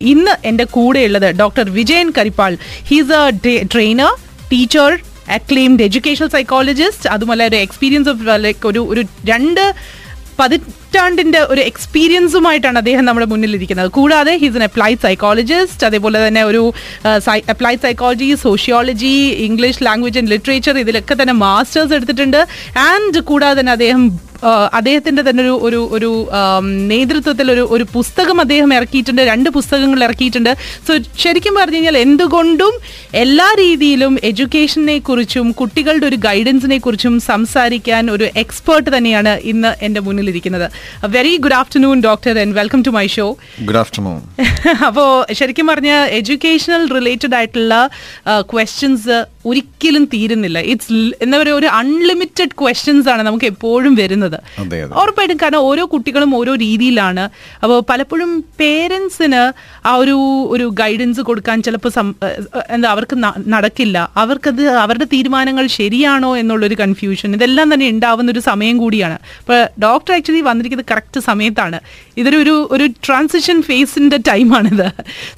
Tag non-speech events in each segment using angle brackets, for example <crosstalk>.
ഇന്ന് എന്റെ കൂടെയുള്ളത് doctor Vijayan Karippal. He's a trainer teacher acclaimed educational psychologist അതുമല്ല ഒരു എക്സ്പീരിയൻസ് ഓഫ് ലൈക്ക് ഒരു ഒരു രണ്ട് പതിറ്റാണ്ടിന്റെ ഒരു എക്സ്പീരിയൻസുമായിട്ടാണ് അദ്ദേഹം നമ്മുടെ മുന്നിലിരിക്കുന്നത്. കൂടാതെ ഹീസ് എൻ അപ്ലൈഡ് സൈക്കോളജിസ്റ്റ് അതേപോലെ തന്നെ ഒരു applied psychology sociology English language and literature ഇതിലൊക്കെ തന്നെ മാസ്റ്റേഴ്സ് എടുത്തിട്ടുണ്ട്. ആൻഡ് കൂടാതെ തന്നെ അദ്ദേഹം അദ്ദേഹത്തിന്റെ തന്നെ ഒരു ഒരു ഒരു നേതൃത്വത്തിൽ ഒരു ഒരു പുസ്തകം അദ്ദേഹം ഇറക്കിയിട്ടുണ്ട്. രണ്ട് പുസ്തകങ്ങൾ ഇറക്കിയിട്ടുണ്ട്. സോ ശരിക്കും പറഞ്ഞു കഴിഞ്ഞാൽ എന്തുകൊണ്ടും എല്ലാ രീതിയിലും എഡ്യൂക്കേഷനെ കുറിച്ചും കുട്ടികളുടെ ഒരു ഗൈഡൻസിനെ കുറിച്ചും സംസാരിക്കാൻ ഒരു എക്സ്പേർട്ട് തന്നെയാണ് ഇന്ന് എന്റെ മുന്നിലിരിക്കുന്നത്. Very good afternoon doctor and welcome to my show good afternoon അപ്പോൾ ശരിക്കും പറഞ്ഞ എഡ്യൂക്കേഷണൽ റിലേറ്റഡ് ആയിട്ടുള്ള ക്വസ്റ്റ്യൻസ് ഒരിക്കലും തീരുന്നില്ല. ഇറ്റ്സ് എന്താ പറയുക ഒരു അൺലിമിറ്റഡ് ക്വസ്റ്റ്യൻസ് ആണ് നമുക്ക് എപ്പോഴും വരുന്നത്. അതെ ഉറപ്പായിട്ടും കാരണം ഓരോ കുട്ടികളും ഓരോ രീതിയിലാണ്. അപ്പോൾ പലപ്പോഴും പേരൻസിന് ആ ഒരു ഒരു ഗൈഡൻസ് കൊടുക്കാൻ ചിലപ്പോൾ എന്താ അവർക്ക് നടക്കില്ല. അവർക്കത് അവരുടെ തീരുമാനങ്ങൾ ശരിയാണോ എന്നുള്ളൊരു കൺഫ്യൂഷൻ ഇതെല്ലാം തന്നെ ഉണ്ടാവുന്ന ഒരു സമയം കൂടിയാണ്. അപ്പോൾ ഡോക്ടർ ആക്ച്വലി വന്നിരിക്കുന്നത് കറക്റ്റ് സമയത്താണ്. ഇതൊരു ഒരു ഒരു ട്രാൻസിഷൻ ഫേസിന്റെ ടൈമാണിത്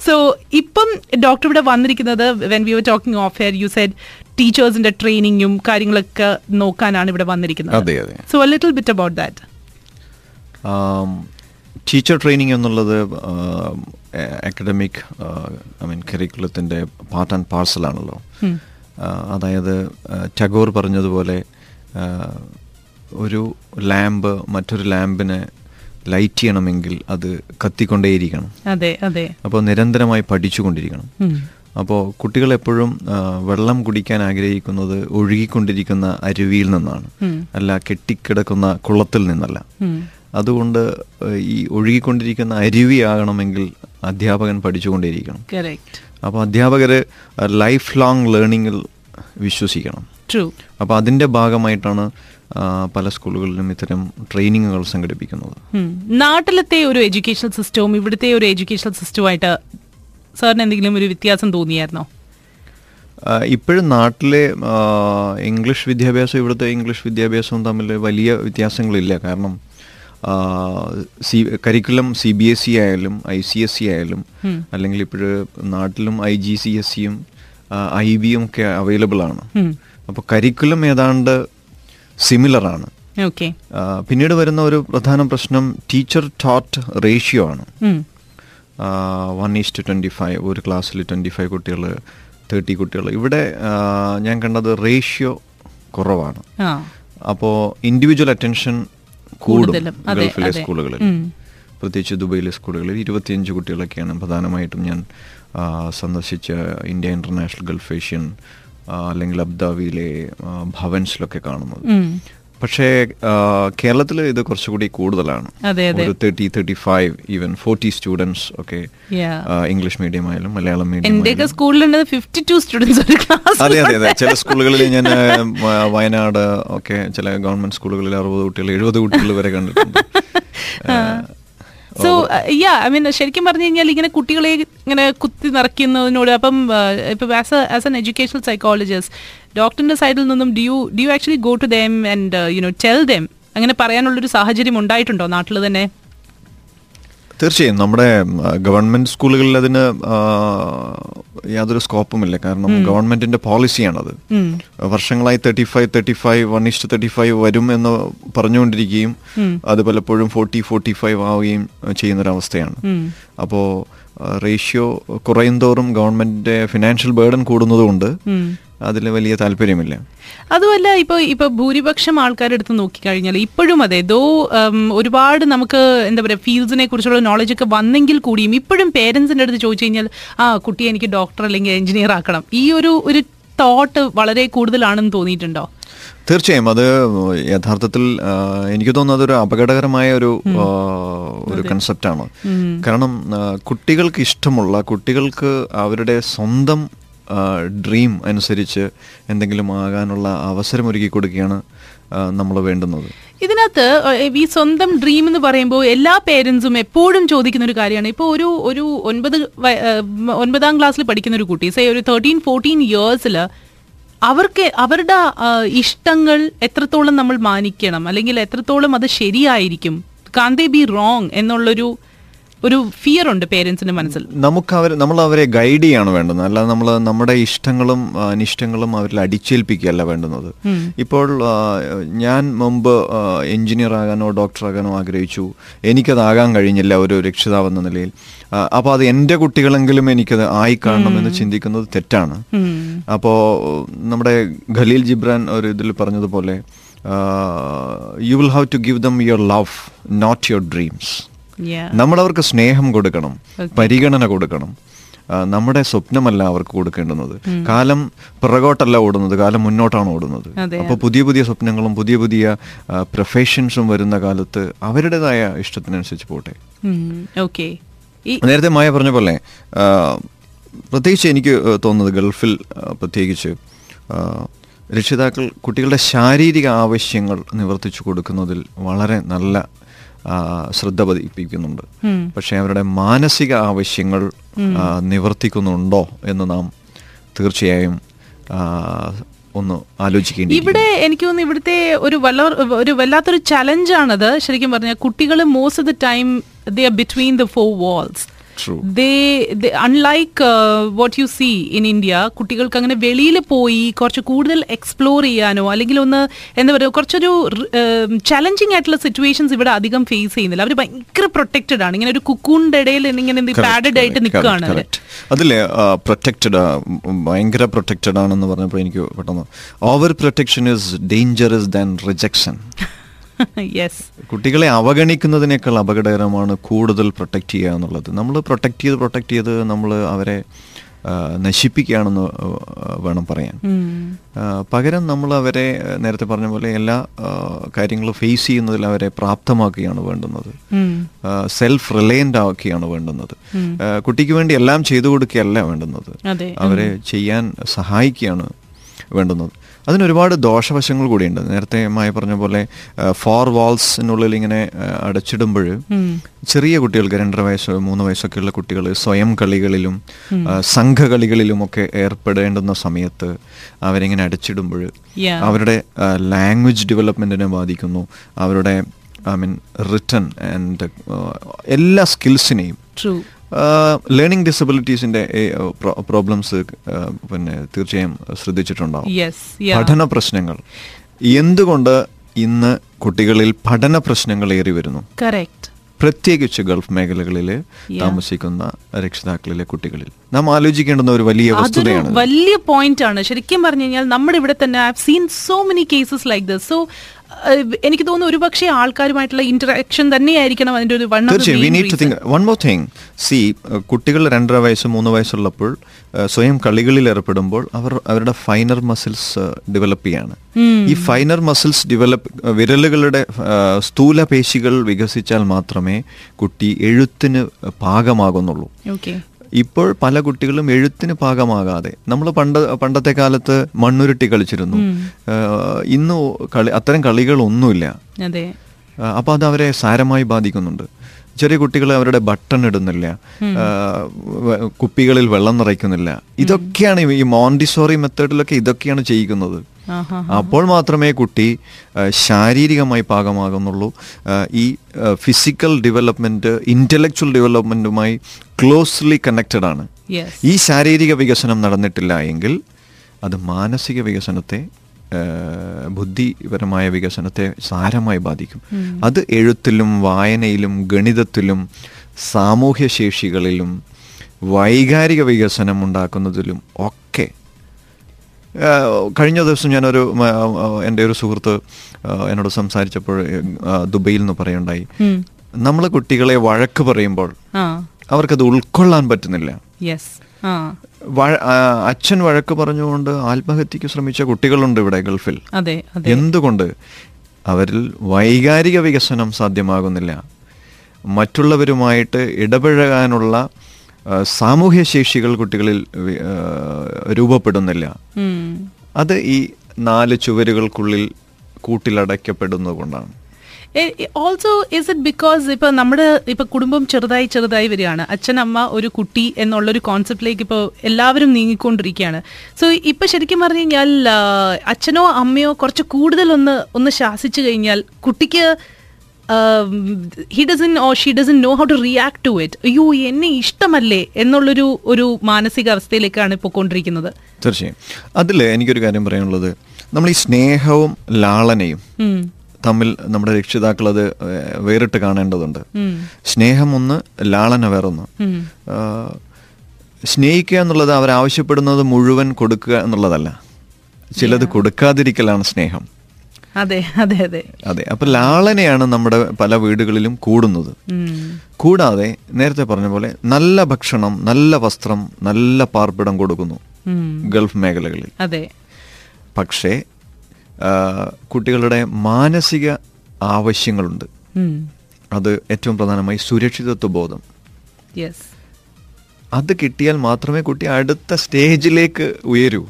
സോ ഇപ്പം ഡോക്ടർ ഇവിടെ വന്നിരിക്കുന്നത് when we were talking of here you said ടീച്ചേഴ്സിന്റെ ട്രെയിനിങ്ങും കാര്യങ്ങളൊക്കെ നോക്കാനാണ് ഇവിടെ വന്നിരിക്കുന്നത്. So little bit about that that. Teacher training എന്നുള്ളത് അക്കഡമിക് ഐ മീൻ കരിക്കുലത്തിന്റെ പാർട്ട് ആൻഡ് പാർസലാണല്ലോ അതായത് ടഗോർ പറഞ്ഞതുപോലെ ഒരു ലാമ്പ് മറ്റൊരു ലാമ്പിനെ ലൈറ്റ് ചെയ്യണമെങ്കിൽ അത് കത്തിക്കൊണ്ടേയിരിക്കണം. അതെ അതെ. അപ്പോൾ നിരന്തരമായി പഠിച്ചുകൊണ്ടിരിക്കണം. അപ്പോൾ കുട്ടികൾ എപ്പോഴും വെള്ളം കുടിക്കാൻ ആഗ്രഹിക്കുന്നത് ഒഴുകിക്കൊണ്ടിരിക്കുന്ന അരുവിയിൽ നിന്നാണ്. അല്ല കെട്ടിക്കിടക്കുന്ന കുളത്തിൽ നിന്നല്ല. അതുകൊണ്ട് ഈ ഒഴുകിക്കൊണ്ടിരിക്കുന്ന അരുവിയാകണമെങ്കിൽ അധ്യാപകൻ പഠിച്ചുകൊണ്ടിരിക്കണം correct. അപ്പോൾ അധ്യാപകർ ലൈഫ് ലോങ് ലേണിങ്ങിൽ വിശ്വസിക്കണം. അപ്പോൾ അതിന്റെ ഭാഗമായിട്ടാണ് പല സ്കൂളുകളിലും ഇത്തരം ട്രെയിനിങ്ങുകൾ സംഘടിപ്പിക്കുന്നത്. നാട്ടിലത്തെ ഒരു എഡ്യൂക്കേഷണൽ സിസ്റ്റവും ഇവിടുത്തെ ഒരു എഡ്യൂക്കേഷണൽ സിസ്റ്റവുമായിട്ട് സാറിന് എന്തെങ്കിലും ഒരു വ്യത്യാസം തോന്നിയായിരുന്നോ? ഇപ്പോഴും നാട്ടിലെ ഇംഗ്ലീഷ് വിദ്യാഭ്യാസം ഇവിടുത്തെ ഇംഗ്ലീഷ് വിദ്യാഭ്യാസവും തമ്മിൽ വലിയ വ്യത്യാസങ്ങളില്ല. കാരണം C curriculum C B S E ആയാലും ഐ സി എസ് സി ആയാലും അല്ലെങ്കിൽ ഇപ്പോൾ നാട്ടിലും ഐ ജി സി എസ് സിയും ഐ ബിയും ഒക്കെ അവൈലബിൾ ആണ്. അപ്പോൾ കരിക്കുലം ഏതാണ്ട് സിമിലർ ആണ്. ഓക്കെ. പിന്നീട് വരുന്ന ഒരു പ്രധാന പ്രശ്നം ടീച്ചർ ടോട്ട് റേഷ്യോ ആണ്. One is to twenty five ഒരു ക്ലാസ്സിൽ ട്വന്റി ഫൈവ് കുട്ടികൾ തേർട്ടി കുട്ടികൾ ഇവിടെ ഞാൻ കണ്ടത് റേഷ്യോ കുറവാണ്. അപ്പോൾ ഇൻഡിവിജ്വൽ അറ്റൻഷൻ കൂടും ഗൾഫിലെ സ്കൂളുകളിൽ. പ്രത്യേകിച്ച് ദുബൈയിലെ സ്കൂളുകളിൽ ഇരുപത്തിയഞ്ച് കുട്ടികളൊക്കെയാണ് പ്രധാനമായിട്ടും ഞാൻ സന്ദർശിച്ച ഇന്ത്യ ഇന്റർനാഷണൽ ഗൾഫ് ഏഷ്യൻ അല്ലെങ്കിൽ അബ്ദാബിയിലെ ഭവൻസിലൊക്കെ കാണുന്നത്. പക്ഷേ കേരളത്തിൽ ഇത് കുറച്ചുകൂടി കൂടുതലാണ്. ഒരു thirty thirty five even forty students ഒക്കെ. ഇംഗ്ലീഷ് മീഡിയം ആയാലും മലയാളം മീഡിയം സ്കൂളിൽ ഫിഫ്റ്റി ടു സ്റ്റുഡൻസ് അതെ അതെ അതെ. ചില സ്കൂളുകളിൽ ഞാൻ വയനാട് ഒക്കെ ചില ഗവൺമെന്റ് സ്കൂളുകളിൽ അറുപത് കുട്ടികൾ എഴുപത് കുട്ടികൾ വരെ കണ്ടിട്ടുണ്ട്. സോ യാ ഐ മീൻ ശരിക്കും പറഞ്ഞു കഴിഞ്ഞാൽ ഇങ്ങനെ കുട്ടികളെ ഇങ്ങനെ കുത്തി നിറയ്ക്കുന്നതിനോട് അപ്പം ഇപ്പം as as an educational psychologist ഡോക്ടറിന്റെ സൈഡിൽ നിന്നും do you do you actually go to them and you know tell them അങ്ങനെ പറയാനുള്ളൊരു സാഹചര്യം ഉണ്ടായിട്ടുണ്ടോ നാട്ടിൽ തന്നെ? തീർച്ചയായും. നമ്മുടെ ഗവൺമെന്റ് സ്കൂളുകളിൽ അതിന് യാതൊരു സ്കോപ്പുമില്ല. കാരണം ഗവൺമെന്റിന്റെ പോളിസിയാണത്. വർഷങ്ങളായി thirty five thirty five one is thirty five വരും എന്ന് പറഞ്ഞുകൊണ്ടിരിക്കുകയും അത് പലപ്പോഴും ഫോർട്ടി ഫോർട്ടി ഫൈവ് ആവുകയും ചെയ്യുന്നൊരവസ്ഥയാണ്. അപ്പോൾ റേഷ്യോ കുറയുന്തോറും ഗവൺമെന്റിന്റെ ഫിനാൻഷ്യൽ ബേർഡൻ കൂടുന്നതുകൊണ്ട്. അതിൽ വലിയ താല്പര്യമില്ല. അതുമല്ല ഇപ്പൊ ഇപ്പൊ ഭൂരിപക്ഷം ആൾക്കാരെടുത്ത് നോക്കിക്കഴിഞ്ഞാൽ ഇപ്പോഴും അതെ ദോ ഒരുപാട് നമുക്ക് എന്താ പറയുക ഫീൽഡ്സിനെ കുറിച്ചുള്ള നോളജ് ഒക്കെ വന്നെങ്കിൽ കൂടിയും ഇപ്പോഴും പേരൻസിന്റെ അടുത്ത് ചോദിച്ചു കഴിഞ്ഞാൽ ആ കുട്ടിയെ എനിക്ക് ഡോക്ടർ അല്ലെങ്കിൽ എഞ്ചിനീയർ ആക്കണം. ഈ ഒരു ഒരു തോട്ട് വളരെ കൂടുതലാണെന്ന് തോന്നിയിട്ടുണ്ടോ? തീർച്ചയായും അത് യഥാർത്ഥത്തിൽ എനിക്ക് തോന്നുന്നത് അതൊരു അപകടകരമായ ഒരു ഒരു കൺസെപ്റ്റാണ് കാരണം കുട്ടികൾക്ക് ഇഷ്ടമുള്ള കുട്ടികൾക്ക് അവരുടെ സ്വന്തം ഡ്രീം അനുസരിച്ച് എന്തെങ്കിലും ആകാനുള്ള അവസരം ഒരുക്കി കൊടുക്കുകയാണ് നമ്മൾ വേണ്ടുന്നത്. ഇതിനകത്ത് ഈ സ്വന്തം ഡ്രീം എന്ന് പറയുമ്പോൾ എല്ലാ പേരൻസും എപ്പോഴും ചോദിക്കുന്ന ഒരു കാര്യമാണ്. ഇപ്പോൾ ഒരു ഒരു ഒൻപത് ഒൻപതാം ക്ലാസ്സിൽ പഠിക്കുന്ന ഒരു കുട്ടി സേ ഒരു തേർട്ടീൻ ഫോർട്ടീൻ ഇയേഴ്സിൽ അവർക്ക് അവരുടെ ഇഷ്ടങ്ങൾ എത്രത്തോളം നമ്മൾ മാനിക്കണം അല്ലെങ്കിൽ എത്രത്തോളം അത് ശരിയായിരിക്കും. കാൻ ബി റോങ് എന്നുള്ളൊരു ഒരു ഫിയർ ഉണ്ട് പേരൻസിന്റെ മനസ്സിൽ. നമുക്ക് അവർ നമ്മൾ അവരെ ഗൈഡ് ചെയ്യാണ് വേണ്ടുന്നത്. അല്ലാതെ നമ്മൾ നമ്മുടെ ഇഷ്ടങ്ങളും അനിഷ്ടങ്ങളും അവരിൽ അടിച്ചേൽപ്പിക്കുകയല്ല വേണ്ടുന്നത്. ഇപ്പോൾ ഞാൻ മുമ്പ് എഞ്ചിനീയർ ആകാനോ ഡോക്ടർ ആകാനോ ആഗ്രഹിച്ചു. എനിക്കതാകാൻ കഴിഞ്ഞില്ല ഒരു രക്ഷിതാവെന്ന നിലയിൽ. അപ്പോൾ അത് എന്റെ കുട്ടികളെങ്കിലും എനിക്കത് ആയി കാണണമെന്ന് ചിന്തിക്കുന്നത് തെറ്റാണ്. അപ്പോൾ നമ്മുടെ ഖലീൽ ജിബ്രാൻ ഒരു ഇതിൽ പറഞ്ഞതുപോലെ you will have to give them your love not your dreams. നമ്മൾ അവർക്ക് സ്നേഹം കൊടുക്കണം പരിഗണന കൊടുക്കണം. നമ്മുടെ സ്വപ്നമല്ല അവർക്ക് കൊടുക്കേണ്ടുന്നത്. കാലം പിറകോട്ടല്ല ഓടുന്നത് കാലം മുന്നോട്ടാണ് ഓടുന്നത്. അപ്പോൾ പുതിയ പുതിയ സ്വപ്നങ്ങളും പുതിയ പുതിയ പ്രൊഫഷൻസും വരുന്ന കാലത്ത് അവരുടേതായ ഇഷ്ടത്തിനനുസരിച്ച് പോട്ടെ. നേരത്തെ മായ പറഞ്ഞ പോലെ പ്രത്യേകിച്ച് എനിക്ക് തോന്നുന്നത് ഗൾഫിൽ പ്രത്യേകിച്ച് രക്ഷിതാക്കൾ കുട്ടികളുടെ ശാരീരിക ആവശ്യങ്ങൾ നിവർത്തിച്ചു കൊടുക്കുന്നതിൽ വളരെ നല്ല ശ്രദ്ധ പതിപ്പിക്കുന്നുണ്ട്. പക്ഷേ അവരുടെ മാനസിക ആവശ്യങ്ങൾ നിവർത്തിക്കുന്നുണ്ടോ എന്ന് നാം തീർച്ചയായും ഒന്ന് ആലോചിക്കേണ്ടി ഇവിടെ എനിക്ക് തോന്നുന്നു ഇവിടുത്തെ ഒരു വല്ല ഒരു വല്ലാത്തൊരു ചലഞ്ചാണത് ശരിക്കും പറഞ്ഞാൽ കുട്ടികൾ most of the time the between the four walls True. Unlike what you see in India കുട്ടികൾക്ക് അങ്ങനെ വെളിയിൽ പോയി കുറച്ച് കൂടുതൽ എക്സ്പ്ലോർ ചെയ്യാനോ അല്ലെങ്കിൽ ഒന്ന് എന്താ പറയുക കുറച്ചൊരു ചലഞ്ചിങ് ആയിട്ടുള്ള സിറ്റുവേഷൻസ് ഇവിടെ അധികം ഫേസ് ചെയ്യുന്നില്ല. അവർ ഭയങ്കര പ്രൊട്ടക്റ്റഡ് ആണ്. ഇങ്ങനെ ഒരു കുക്കൂണിന്റെ ഇടയിൽ ഇങ്ങനെ പാഡഡ് ആയിട്ട് നിൽക്കുകയാണ്. അതിലെ പ്രൊട്ടക്റ്റഡ് ഭയങ്കര പ്രൊട്ടക്റ്റഡ് ആണെന്ന് പറഞ്ഞപ്പോൾ എനിക്ക് പെട്ടെന്ന് over protection is dangerous than rejection <laughs> yes കുട്ടികളെ അവഗണിക്കുന്നതിനേക്കാൾ അപകടകരമാണ് കൂടുതൽ പ്രൊട്ടക്റ്റ് ചെയ്യുക എന്നുള്ളത്. നമ്മൾ പ്രൊട്ടക്റ്റ് ചെയ്ത് പ്രൊട്ടക്റ്റ് ചെയ്ത് നമ്മൾ അവരെ നശിപ്പിക്കുകയാണെന്ന് വേണം പറയാൻ. പകരം നമ്മൾ അവരെ നേരത്തെ പറഞ്ഞ പോലെ എല്ലാ കാര്യങ്ങളും ഫേസ് ചെയ്യുന്നതിൽ അവരെ പ്രാപ്തമാക്കുകയാണ് വേണ്ടുന്നത്. സെൽഫ് റിലയന്റ് ആക്കുകയാണ് വേണ്ടുന്നത്. കുട്ടിക്ക് വേണ്ടി എല്ലാം ചെയ്തു കൊടുക്കുകയല്ല വേണ്ടുന്നത്. അവരെ ചെയ്യാൻ സഹായിക്കുകയാണ് വേണ്ടുന്നത്. അതിനൊരുപാട് ദോഷവശങ്ങൾ കൂടിയുണ്ട്. നേരത്തെ മായ പറഞ്ഞ പോലെ ഫോർ വാൾസിനുള്ളിൽ ഇങ്ങനെ അടച്ചിടുമ്പോൾ ചെറിയ കുട്ടികൾക്ക് രണ്ടര വയസ്സോ മൂന്ന് വയസ്സൊക്കെയുള്ള കുട്ടികൾ സ്വയം കളികളിലും സംഘകളികളിലും ഒക്കെ ഏർപ്പെടേണ്ടുന്ന സമയത്ത് അവരിങ്ങനെ അടച്ചിടുമ്പോൾ അവരുടെ ലാംഗ്വേജ് ഡെവലപ്മെന്റിനെ ബാധിക്കുന്നു. അവരുടെ ഐ മീൻ റിട്ടൺ ആൻഡ് എല്ലാ സ്കിൽസിനെയും ലേണിംഗ് ഡിസബിലിറ്റീസിന്റെ പ്രോബ്ലംസ് പിന്നെ തീർച്ചയായും ശ്രദ്ധിച്ചിട്ടുണ്ടാവും. പഠന പ്രശ്നങ്ങൾ. എന്തുകൊണ്ട് ഇന്ന് കുട്ടികളിൽ പഠന പ്രശ്നങ്ങൾ ഏറി വരുന്നു? കറക്റ്റ് പ്രത്യേകിച്ച് ഗൾഫ് മേഖലകളിൽ താമസിക്കുന്ന രക്ഷിതാക്കളിലെ കുട്ടികളിൽ. നാം ആലോചിക്കേണ്ടുന്ന ഒരു വലിയ വസ്തുതയാണ് വലിയ പോയിന്റ് ആണ്. ശരിക്കും പറഞ്ഞു കഴിഞ്ഞാൽ നമ്മുടെ ഇവിടെ തന്നെ I seen so many cases like this so എനിക്ക് തോന്നുന്നു ഒരുപക്ഷെ ആൾക്കാരുമായിട്ടുള്ള ഇന്ററാക്ഷൻ തന്നെയായിരിക്കണം അതിന്റെ ഒരു തീർച്ചയായും. വൺ മോർ തിങ് സി കുട്ടികൾ രണ്ടര വയസ്സ് മൂന്ന് വയസ്സുള്ളപ്പോൾ സ്വയം കളികളിൽ ഏർപ്പെടുമ്പോൾ അവർ അവരുടെ ഫൈനർ മസിൽസ് ഡെവലപ്പ് ചെയ്യാണ്. ഈ ഫൈനർ മസിൽസ് ഡെവലപ്പ് വിരലുകളുടെ സ്ഥൂല പേശികൾ വികസിച്ചാൽ മാത്രമേ കുട്ടി എഴുത്തിന് പാകമാകുന്നുള്ളൂ. ഇപ്പോൾ പല കുട്ടികളും എഴുത്തിന് പാകമാകാതെ നമ്മൾ പണ്ട് പണ്ടത്തെ കാലത്ത് മണ്ണുരുട്ടി കളിച്ചിരുന്നു. ഇന്ന് കളി അത്തരം കളികളൊന്നുമില്ല. അതെ. അപ്പോൾ അത് അവരെ സാരമായി ബാധിക്കുന്നുണ്ട്. ചെറിയ കുട്ടികൾ അവരുടെ ബട്ടൺ ഇടുന്നില്ല. കുപ്പികളിൽ വെള്ളം നിറയ്ക്കുന്നില്ല. ഇതൊക്കെയാണ് ഈ മോണ്ടിസോറി മെത്തേഡിലൊക്കെ ഇതൊക്കെയാണ് ചെയ്യിക്കുന്നത് അപ്പോൾ മാത്രമേ കുട്ടി ശാരീരികമായി പാകമാകുന്നുള്ളൂ. ഈ ഫിസിക്കൽ ഡെവലപ്മെന്റ് ഇന്റലക്ച്വൽ ഡെവലപ്മെന്റുമായി ക്ലോസ്ലി കണക്റ്റഡ് ആണ്. ഈ ശാരീരിക വികസനം നടന്നിട്ടില്ല എങ്കിൽ അത് മാനസിക വികസനത്തെ ബുദ്ധിപരമായ വികസനത്തെ സാരമായി ബാധിക്കും. അത് എഴുത്തിലും വായനയിലും ഗണിതത്തിലും സാമൂഹ്യ ശേഷികളിലും വൈകാരിക വികസനം ഉണ്ടാക്കുന്നതിലും ഒക്കെ. കഴിഞ്ഞ ദിവസം ഞാനൊരു എന്റെ ഒരു സുഹൃത്ത് എന്നോട് സംസാരിച്ചപ്പോൾ ദുബൈയിൽ നിന്ന് പറയുണ്ടായി നമ്മൾ കുട്ടികളെ വഴക്ക് പറയുമ്പോൾ അവർക്കത് ഉൾക്കൊള്ളാൻ പറ്റുന്നില്ല. അച്ഛൻ വഴക്ക് പറഞ്ഞുകൊണ്ട് ആത്മഹത്യക്ക് ശ്രമിച്ച കുട്ടികളുണ്ട് ഇവിടെ ഗൾഫിൽ. എന്തുകൊണ്ട്? അവരിൽ വൈകാരിക വികസനം സാധ്യമാകുന്നില്ല. മറ്റുള്ളവരുമായിട്ട് ഇടപഴകാനുള്ള സാമൂഹ്യ ശേഷികൾ കുട്ടികളിൽ രൂപപ്പെടുന്നില്ല. അത് ഈ നാല് ചുവരുകൾക്കുള്ളിൽ കൂട്ടിലടയ്ക്കപ്പെടുന്നത് കൊണ്ടാണ് ഓൾസോ ഇസ് ഇറ്റ് ബിക്കോസ് ഇപ്പൊ നമ്മുടെ ഇപ്പൊ കുടുംബം ചെറുതായി ചെറുതായി വരികയാണ്. അച്ഛൻ അമ്മ ഒരു കുട്ടി എന്നുള്ളൊരു കോൺസെപ്റ്റിലേക്ക് ഇപ്പോൾ എല്ലാവരും നീങ്ങിക്കൊണ്ടിരിക്കുകയാണ്. സോ ഇപ്പൊ ശരിക്കും പറഞ്ഞു കഴിഞ്ഞാൽ അച്ഛനോ അമ്മയോ കുറച്ച് കൂടുതൽ ഒന്ന് ഒന്ന് ശാസിച്ചു കഴിഞ്ഞാൽ കുട്ടിക്ക് he doesn't or she doesn't know how to react to it അയ്യോ എന്നെ ഇഷ്ടമല്ലേ എന്നുള്ളൊരു ഒരു മാനസികാവസ്ഥയിലേക്കാണ് കൊണ്ടിരിക്കുന്നത്. തീർച്ചയായും. അതിൽ എനിക്കൊരു കാര്യം പറയാനുള്ളത്. നമ്മൾ ഈ സ്നേഹവും ലാളനയും. തമ്മിൽ നമ്മുടെ രക്ഷിതാക്കൾ അത് വേറിട്ട് കാണേണ്ടതുണ്ട്. സ്നേഹം ഒന്ന് ലാളന വേറൊന്ന്. സ്നേഹിക്കുക എന്നുള്ളത് അവരാവശ്യപ്പെടുന്നത് മുഴുവൻ കൊടുക്കുക എന്നുള്ളതല്ല. ചിലത് കൊടുക്കാതിരിക്കലാണ് സ്നേഹം. അതെ അതെ അതെ. അതെ അപ്പൊ ലാളനയാണ് നമ്മുടെ പല വീടുകളിലും കൂടുന്നത്. കൂടാതെ നേരത്തെ പറഞ്ഞ പോലെ നല്ല ഭക്ഷണം നല്ല വസ്ത്രം നല്ല പാർപ്പിടം കൊടുക്കുന്നു. ഗൾഫ് മേഖലകളിൽ. അതെ. പക്ഷേ കുട്ടികളുടെ മാനസിക ആവശ്യങ്ങളുണ്ട്. അത് ഏറ്റവും പ്രധാനമായി സുരക്ഷിതത്വ ബോധം. അത് കിട്ടിയാൽ മാത്രമേ കുട്ടി അടുത്ത സ്റ്റേജിലേക്ക് ഉയരൂ.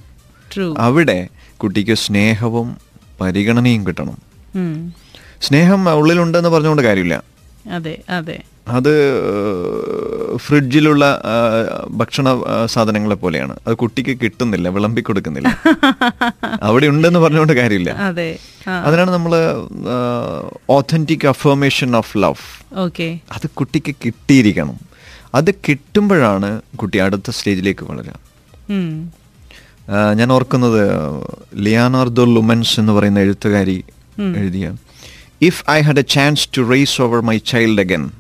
അവിടെ കുട്ടിക്ക് സ്നേഹവും പരിഗണനയും കിട്ടണം. സ്നേഹം ഉള്ളിലുണ്ടെന്ന് പറഞ്ഞുകൊണ്ട് കാര്യമില്ല. അതെ അതെ. അത് ഫ്രിഡ്ജിലുള്ള ഭക്ഷണ സാധനങ്ങളെ പോലെയാണ്. അത് കുട്ടിക്ക് കിട്ടുന്നില്ല വിളമ്പി കൊടുക്കുന്നില്ല. <laughs> അവിടെ ഉണ്ടെന്ന് പറഞ്ഞുകൊണ്ട് കാര്യമില്ല. അതിനാണ് നമ്മൾ authentic affirmation of love okay. അത് കുട്ടിക്ക് കിട്ടിയിരിക്കണം. അത് കിട്ടുമ്പോഴാണ് കുട്ടി അടുത്ത സ്റ്റേജിലേക്ക് വളരുക. ഞാൻ ഓർക്കുന്നത് ലിയാനാർദോ ലുമൻസ് എന്ന് പറയുന്ന എഴുത്തുകാരി. എഴുതിയ if I had a chance to raise over my child again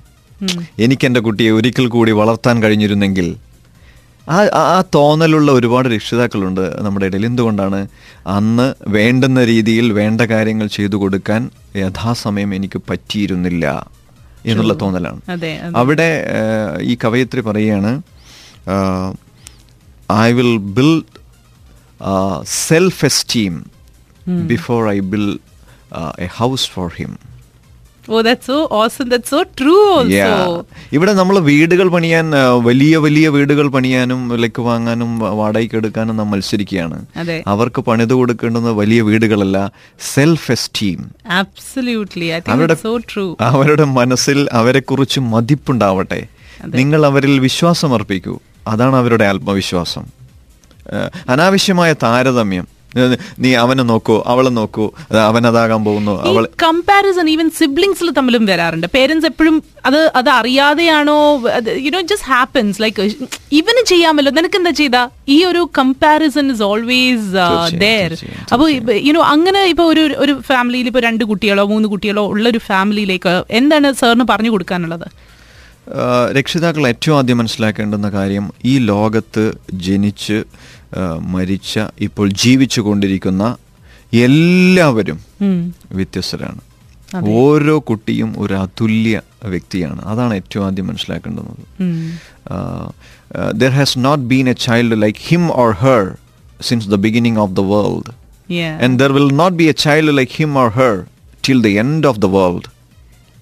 um. എനിക്ക് എന്റെ കുട്ടിയെ ഒരിക്കൽ കൂടി വളർത്താൻ കഴിഞ്ഞിരുന്നെങ്കിൽ ആ ആ- തോന്നലുള്ള ഒരുപാട് രക്ഷിതാക്കളുണ്ട് നമ്മുടെ ഇടയിൽ. എന്തുകൊണ്ടാണ്? അന്ന് വേണ്ടുന്ന രീതിയിൽ വേണ്ട കാര്യങ്ങൾ ചെയ്തു കൊടുക്കാൻ യഥാസമയം എനിക്ക് പറ്റിയിരുന്നില്ല എന്നുള്ള തോന്നലാണ്. അവിടെ ഈ കവയത്രി പറയുകയാണ് I will build self esteem before I build a house for him ഇവിടെ നമ്മൾ വീടുകൾ പണിയാൻ വലിയ വലിയ വീടുകൾ പണിയാനും വിലക്ക് വാങ്ങാനും വാടകയ്ക്ക് എടുക്കാനും നാം മത്സരിക്കുകയാണ്. അവർക്ക് പണിത് കൊടുക്കേണ്ടുന്ന വലിയ വീടുകളല്ല സെൽഫ് എസ്റ്റീം അവരുടെ അവരുടെ മനസ്സിൽ അവരെക്കുറിച്ച് മതിപ്പുണ്ടാവട്ടെ. നിങ്ങൾ അവരിൽ വിശ്വാസം അർപ്പിക്കൂ അതാണ് അവരുടെ ആത്മവിശ്വാസം. അനാവശ്യമായ താരതമ്യം. നീ അവനെ നോക്കൂ അവളെ നോക്കൂ അവൻ അതാകാൻ പോകുന്നു. അവൾ കമ്പാരിസൺ ഈവൻ സിബ്ലിങ്സിൽ തമ്മിലും വരാറുണ്ട്. പേരൻസ് എപ്പോഴും അത് അത് അറിയാതെയാണോ you know just happens like ഇവന് ചെയ്യാമല്ലോ. നിനക്ക് എന്താ ചെയ്ത? ഈ ഒരു കമ്പാരിസൺ ഇസ് ഓൾവേസ് ദർ അപ്പോൾ യുനോ അങ്ങനെ ഇപ്പൊ ഒരു ഒരു ഫാമിലിയിൽ ഇപ്പൊ രണ്ട് കുട്ടികളോ മൂന്ന് കുട്ടികളോ ഉള്ള ഒരു ഫാമിലിയിലേക്ക് എന്താണ് സാറിന് പറഞ്ഞു കൊടുക്കാനുള്ളത്? രക്ഷിതാക്കൾ ഏറ്റവും ആദ്യം മനസ്സിലാക്കേണ്ടുന്ന കാര്യം ഈ ലോകത്ത് ജനിച്ച് മരിച്ച ഇപ്പോൾ ജീവിച്ചു കൊണ്ടിരിക്കുന്ന എല്ലാവരും. വ്യത്യസ്തരാണ് ഓരോ കുട്ടിയും ഒരു അതുല്യ വ്യക്തിയാണ് അതാണ് ഏറ്റവും ആദ്യം മനസ്സിലാക്കേണ്ടത്. There has not been a child like him or her since the beginning of the world. And there will not be a child like him or her till the end of the world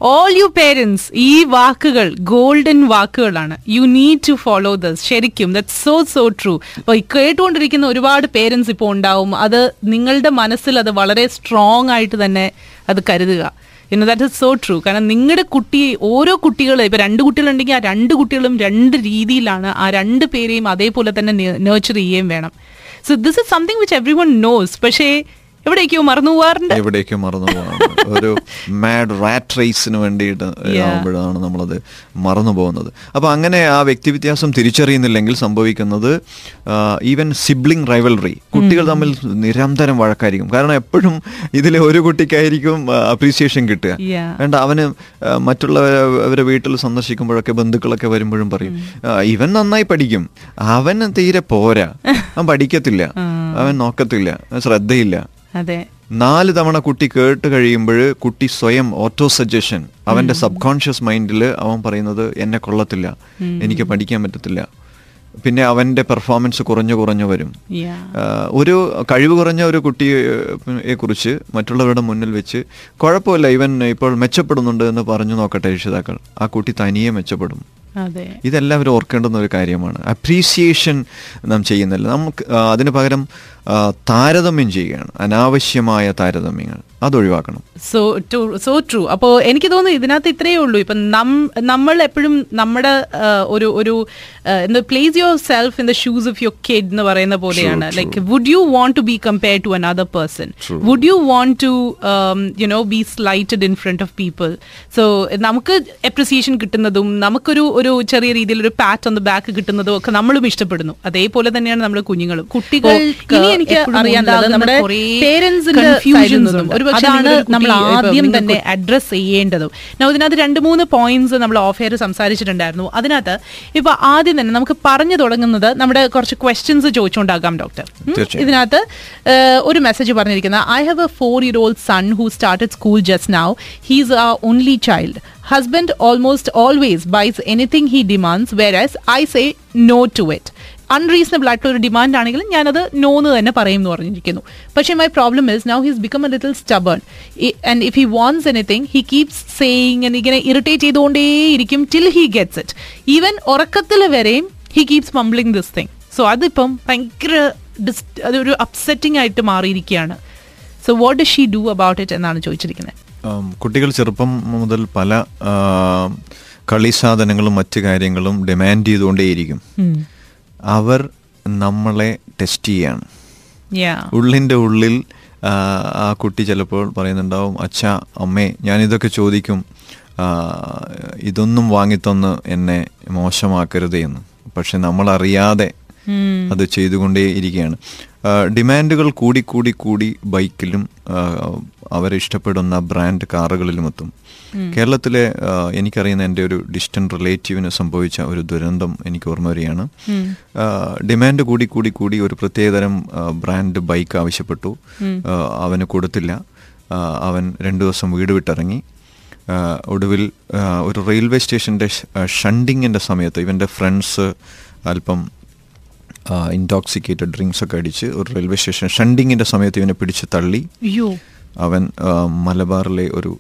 all you parents ഈ വാക്കുകൾ golden വാക്കുകളാണ്. You need to follow this ശരിക്കും that so so true അപ്പൊ കേട്ടുകൊണ്ടിരിക്കുന്ന ഒരുപാട് parents ഇപ്പോൾ ഉണ്ടാവും. അത് നിങ്ങളുടെ മനസ്സിൽ അത് വളരെ സ്ട്രോങ് ആയിട്ട് തന്നെ അത് കരുതുക. ഇന്ന് ദാറ്റ് ഇസ് സോ ട്രൂ കാരണം നിങ്ങളുടെ കുട്ടി ഓരോ കുട്ടികളും ഇപ്പൊ രണ്ട് കുട്ടികളുണ്ടെങ്കിൽ ആ രണ്ട് കുട്ടികളും രണ്ട് രീതിയിലാണ് ആ രണ്ട് പേരെയും അതേപോലെ തന്നെ നേർച്ചർ ചെയ്യുകയും വേണം. So this is something which everyone knows പക്ഷേ എവിടേക്കോ മറന്നു പോവാറുണ്ട്? എവിടേക്കോ മറന്നു പോവാറുണ്ട്. ഒരു മാഡ് റാറ്റ് റേസിന് വേണ്ടിയിട്ട് ആവുമ്പോഴാണ് നമ്മളത് മറന്നു പോകുന്നത്. അപ്പോൾ അങ്ങനെ ആ വ്യക്തി വ്യത്യാസം തിരിച്ചറിയുന്നില്ലെങ്കിൽ സംഭവിക്കുന്നത് ഈവൻ സിബ്ലിംഗ് റൈവൽറി കുട്ടികൾ തമ്മിൽ നിരന്തരം വഴക്കായിരിക്കും. കാരണം എപ്പോഴും ഇതിലെ ഒരു കുട്ടിക്കായിരിക്കും അപ്രീസിയേഷൻ കിട്ടുക. വേണ്ട അവന് മറ്റുള്ളവരെ വീട്ടിൽ സന്ദർശിക്കുമ്പോഴൊക്കെ ബന്ധുക്കളൊക്കെ വരുമ്പോഴും പറയും "ആ, ഇവൻ നന്നായി പഠിക്കും. അവൻ തീരെ പോരാ. <laughs> അവൻ പഠിക്കത്തില്ല. അവൻ നോക്കത്തില്ല. ശ്രദ്ധയില്ല. അതെ. നാല് തവണ കുട്ടി കേട്ട് കഴിയുമ്പോൾ കുട്ടി സ്വയം ഓട്ടോ സജഷൻ അവന്റെ സബ് കോൺഷ്യസ് മൈൻഡിൽ അവൻ പറയുന്നത് എന്നെ കൊള്ളത്തില്ല. എനിക്ക് പഠിക്കാൻ പറ്റത്തില്ല. പിന്നെ അവന്റെ പെർഫോമൻസ് കുറഞ്ഞു കുറഞ്ഞു വരും. ഒരു കഴിവ് കുറഞ്ഞ ഒരു കുട്ടിയെ കുറിച്ച് മറ്റുള്ളവരുടെ മുന്നിൽ വെച്ച് കുഴപ്പമില്ല. ഇവൻ ഇപ്പോൾ മെച്ചപ്പെടുന്നുണ്ട് എന്ന് പറഞ്ഞു നോക്കട്ടെ രക്ഷിതാക്കൾ. ആ കുട്ടി തനിയെ മെച്ചപ്പെടും. ഇതെല്ലാവരും ഓർക്കേണ്ടുന്ന ഒരു കാര്യമാണ്. അപ്രീസിയേഷൻ നാം ചെയ്യുന്നില്ല നമുക്ക് അതിന് പകരം താരതമ്യം ചെയ്യുകയാണ്. അനാവശ്യമായ താരതമ്യങ്ങൾ. അത് ഒഴിവാക്കണം സോ സോ ട്രൂ അപ്പോൾ എനിക്ക് തോന്നുന്നു ഇതിനകത്ത് ഇത്രയേ ഉള്ളൂ. ഇപ്പം നം നമ്മൾ എപ്പോഴും നമ്മുടെ ഒരു ഒരു എന്താ place yourself in the shoes of your kid എന്ന് പറയുന്ന പോലെയാണ്. Like would you want to be compare to another person True. Would you want to you know be slighted in front of people so നമുക്ക് appreciation കിട്ടുന്നതും നമുക്കൊരു ഒരു ചെറിയ രീതിയിൽ ഒരു പാറ്റ് ഓൺ ദ ബാക്ക് കിട്ടുന്നതും ഒക്കെ നമ്മളും ഇഷ്ടപ്പെടുന്നു. അതേപോലെ തന്നെയാണ് നമ്മുടെ കുഞ്ഞുങ്ങളും. കുട്ടികൾ ഇനി എനിക്ക് അറിയാൻ നമ്മുടെ പേരൻസിന്റെ ഒരു അതാണ് നമ്മൾ ആദ്യം തന്നെ അഡ്രസ് ചെയ്യേണ്ടതും. ഇതിനകത്ത് രണ്ട് മൂന്ന് പോയിന്റ്സ് നമ്മൾ ഓഫ് എയർ സംസാരിച്ചിട്ടുണ്ടായിരുന്നു. അതിനകത്ത് ഇപ്പൊ ആദ്യം തന്നെ നമുക്ക് പറഞ്ഞു തുടങ്ങുന്നത് നമ്മുടെ കുറച്ച് ക്വസ്റ്റ്യൻസ് ചോദിച്ചുകൊണ്ടാകാം ഡോക്ടർ? ഇതിനകത്ത് ഒരു മെസ്സേജ് പറഞ്ഞിരിക്കുന്നത് I have a four year old son who started school just now he's a only child husband almost always buys anything he demands whereas I say no to it unreasonable ആയിട്ടുള്ള ഒരു demand ആണെങ്കിലും ഞാനത് no എന്ന് തന്നെ പറയും എന്ന് പറഞ്ഞിരിക്കുന്നു. പക്ഷേ my problem is now he's become a little stubborn and if he wants anything he keeps saying ഇങ്ങനെ irritate ചെയ്തുകൊണ്ടേയിരിക്കും till he gets it even ഉറക്കത്തിൽ വരെയും he keeps mumbling this thing so അതിപ്പം ഭയങ്കര ഡിസ് അതൊരു അപ്സെറ്റിംഗ് ആയിട്ട് മാറിയിരിക്കുകയാണ്. So what does she do about it എന്നാണ് ചോദിച്ചിരിക്കുന്നത്. കുട്ടികൾ ചെറുപ്പം മുതൽ പല കളി സാധനങ്ങളും മറ്റു കാര്യങ്ങളും ഡിമാൻഡ് ചെയ്തുകൊണ്ടേയിരിക്കും. അവർ നമ്മളെ ടെസ്റ്റ് ചെയ്യാണ്. ഉള്ളിന്റെ ഉള്ളിൽ ആ, കുട്ടി ചിലപ്പോൾ പറയുന്നുണ്ടാവും അച്ഛ അമ്മേ ഞാനിതൊക്കെ ചോദിക്കും. ഇതൊന്നും വാങ്ങിത്തന്ന് എന്നെ മോശമാക്കരുതേ എന്ന്. പക്ഷെ നമ്മളറിയാതെ അത് ചെയ്തുകൊണ്ടേ ഇരിക്കുകയാണ് ഡിമാൻഡുകൾ കൂടി കൂടി കൂടി ബൈക്കിലും അവരെ അവരിഷ്ടപ്പെടുന്ന ബ്രാൻഡ് കാറുകളിലും എത്തും. കേരളത്തിലെ എനിക്കറിയുന്ന എന്റെ ഒരു ഡിസ്റ്റൻ റിലേറ്റീവിന് സംഭവിച്ച ഒരു ദുരന്തം എനിക്ക് ഓർമ്മ വരികയാണ്. ഡിമാൻഡ് കൂടി കൂടി കൂടി ഒരു പ്രത്യേകതരം ബ്രാൻഡ് ബൈക്ക് ആവശ്യപ്പെട്ടു. അവന് കൊടുത്തില്ല. അവൻ രണ്ടു ദിവസം വീട് വിട്ടിറങ്ങി. ഒടുവിൽ ഒരു റെയിൽവേ സ്റ്റേഷന്റെ ഷണ്ടിങ്ങിന്റെ സമയത്ത് ഇവന്റെ ഫ്രണ്ട്സ് അല്പം ഇൻടോക്സിക്കേറ്റഡ് ഡ്രിങ്ക്സ് ഒക്കെ അടിച്ച് ഒരു റെയിൽവേ സ്റ്റേഷൻ ഷണ്ടിങ്ങിന്റെ സമയത്ത് ഇവനെ പിടിച്ച് തള്ളി. അവൻ മലബാറിലെ ഒരു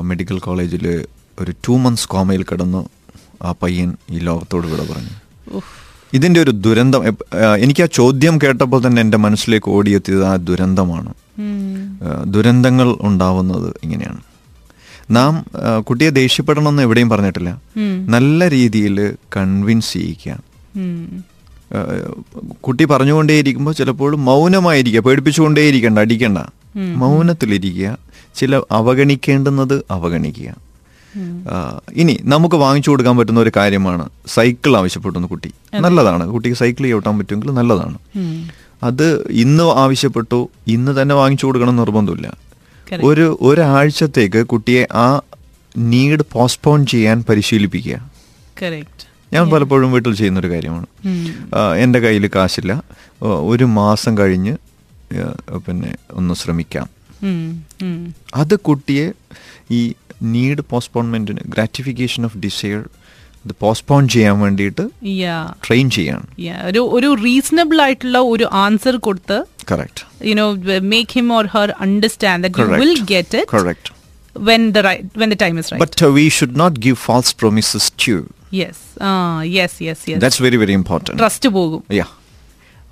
മെഡിക്കൽ കോളേജിൽ ഒരു ടു മന്ത്സ് കോമയിൽ കിടന്നു. ആ പയ്യൻ ഈ ലോകത്തോട് വിട പറഞ്ഞു. ഇതിന്റെ ഒരു ദുരന്തം എനിക്ക് ആ ചോദ്യം കേട്ടപ്പോൾ തന്നെ എന്റെ മനസ്സിലേക്ക് ഓടിയെത്തിയത് ആ ദുരന്തമാണ്. ദുരന്തങ്ങൾ ഉണ്ടാവുന്നത് ഇങ്ങനെയാണ്. നാം കുട്ടിയെ ദേഷ്യപ്പെടണമെന്ന് എവിടെയും പറഞ്ഞിട്ടില്ല. നല്ല രീതിയിൽ കൺവിൻസ് ചെയ്യിക്കുക കുട്ടി പറഞ്ഞുകൊണ്ടേയിരിക്കുമ്പോൾ ചിലപ്പോൾ മൗനമായിരിക്കുക പേടിപ്പിച്ചുകൊണ്ടേയിരിക്കണ്ട അടിക്കണ്ട. മൗനത്തിലിരിക്കുക. ചില അവഗണിക്കേണ്ടുന്നത് അവഗണിക്കുക. ഇനി നമുക്ക് വാങ്ങിച്ചു കൊടുക്കാൻ പറ്റുന്ന ഒരു കാര്യമാണ് സൈക്കിൾ ആവശ്യപ്പെടുന്നു കുട്ടി. നല്ലതാണ്. കുട്ടിക്ക് സൈക്കിൾ ചവിട്ടാൻ പറ്റുമെങ്കിൽ നല്ലതാണ്. അത് ഇന്ന് ആവശ്യപ്പെട്ടു ഇന്ന് തന്നെ വാങ്ങിച്ചു കൊടുക്കണം നിർബന്ധമില്ല. ഒരു ഒരാഴ്ചത്തേക്ക് കുട്ടിയെ ആ നീഡ് പോസ്റ്റ്പോൺ ചെയ്യാൻ പരിശീലിപ്പിക്കുക. ഞാൻ പലപ്പോഴും വീട്ടിൽ ചെയ്യുന്നൊരു കാര്യമാണ്. എന്റെ കയ്യിൽ കാശില്ല. ഒരു മാസം കഴിഞ്ഞ് പിന്നെ ഒന്ന് ശ്രമിക്കാം. അത് കുട്ടിയെ ഈ നീഡ് പോസ്റ്റ്പോൺമെന്റിന് ഗ്രാറ്റിഫിക്കേഷൻ ഓഫ് ഡിസയർ ഇത് പോസ്റ്റ്പോൺ ചെയ്യാൻ വേണ്ടിയിട്ട് യാ ട്രെയിൻ ചെയ്യാണ്. യാ ഒരു ഒരു റീസണബിൾ ആയിട്ടുള്ള ഒരു ആൻസർ കൊടുത്ത് correct you know make make him or her understand that Correct. you will get it. Correct when the right when the time is right. But uh, we should not give false promises too. Yes. Uh, yes. Yes. Yes. That's very very important. Trust Yeah.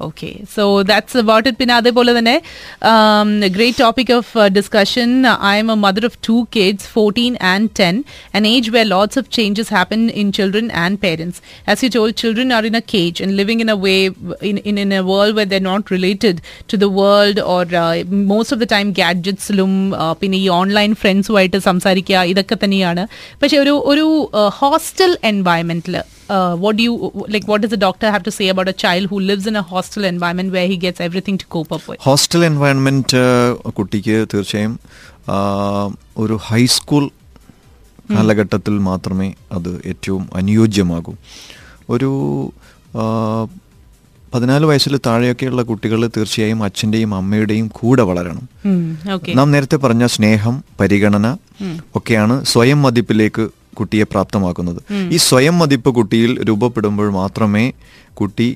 Okay so that's about it പിന്നെ അതേപോലെ തന്നെ great topic of discussion I'm a mother of two kids fourteen and ten where lots of changes happen in children and parents. As you told, children are in a cage and living in a way, in, in, in a world where they're not related to the world or uh, most of the time gadgetsലും പിന്നെ ഈ online ഫ്രണ്ട്സുമായിട്ട് സംസാരിക്കുക ഇതൊക്കെ തന്നെയാണ് പക്ഷെ ഒരു ഒരു hostel എൻവയൺമെന്റിൽ uh, what do you like what does the doctor have to say about a child who lives in a hostel environment where he gets everything to cope up with hostel environment കുട്ടിക്ക് തീർച്ചയായും ഒരു high school കാലഘട്ടത്തിൽ മാത്രമേ അത് ഏറ്റവും അനുയോജ്യമാകൂ ഒരു പതിനാല് വയസ്സിൽ താഴെയൊക്കെയുള്ള കുട്ടികൾ തീർച്ചയായും അച്ഛന്റെയും അമ്മയുടെയും കൂടെ വളരണം hmm, നാം നേരത്തെ പറഞ്ഞ സ്നേഹം പരിഗണന ഒക്കെയാണ് സ്വയം മതിപ്പിലേക്ക് കുട്ടിയെ പ്രാപ്തമാക്കുന്നത്. ഈ സ്വയം മതിപ്പ് കുട്ടിയിൽ രൂപപ്പെടുമ്പോൾ മാത്രമേ കുട്ടി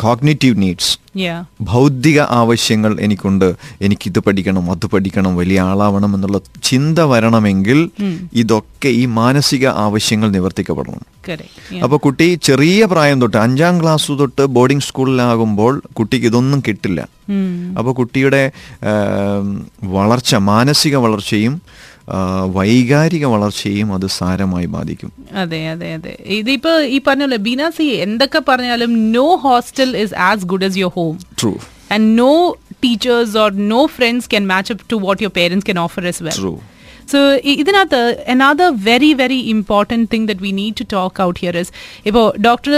കോഗ്നേറ്റീവ് നീഡ്സ്. ഭൗതിക ആവശ്യങ്ങൾ എനിക്കുണ്ട്. എനിക്കിത് പഠിക്കണം അത് പഠിക്കണം വലിയ ആളാവണം എന്നുള്ള ചിന്ത വരണമെങ്കിൽ ഇതൊക്കെ ഈ മാനസിക ആവശ്യങ്ങൾ നിവർത്തിക്കപ്പെടണം. അപ്പോൾ കുട്ടി ചെറിയ പ്രായം തൊട്ട് അഞ്ചാം ക്ലാസ് തൊട്ട് ബോർഡിംഗ് സ്കൂളിലാകുമ്പോൾ കുട്ടിക്ക് ഇതൊന്നും കിട്ടില്ല. അപ്പോൾ കുട്ടിയുടെ വളർച്ച മാനസിക വളർച്ചയും വൈകാരിക വളർച്ചയും അത് സാരമായി ബാധിക്കും. അതെ അതെ അതെ. ഇതിപ്പോ ഈ പറഞ്ഞല്ലോ ബീനാസി എന്തൊക്കെ പറഞ്ഞാലും no hostel is as good as your home true and no teachers or no friends can match up to what your parents can offer as well true I- ഇതിനകത്ത് another very very important thing that we need to talk out here is ഇപ്പോൾ doctor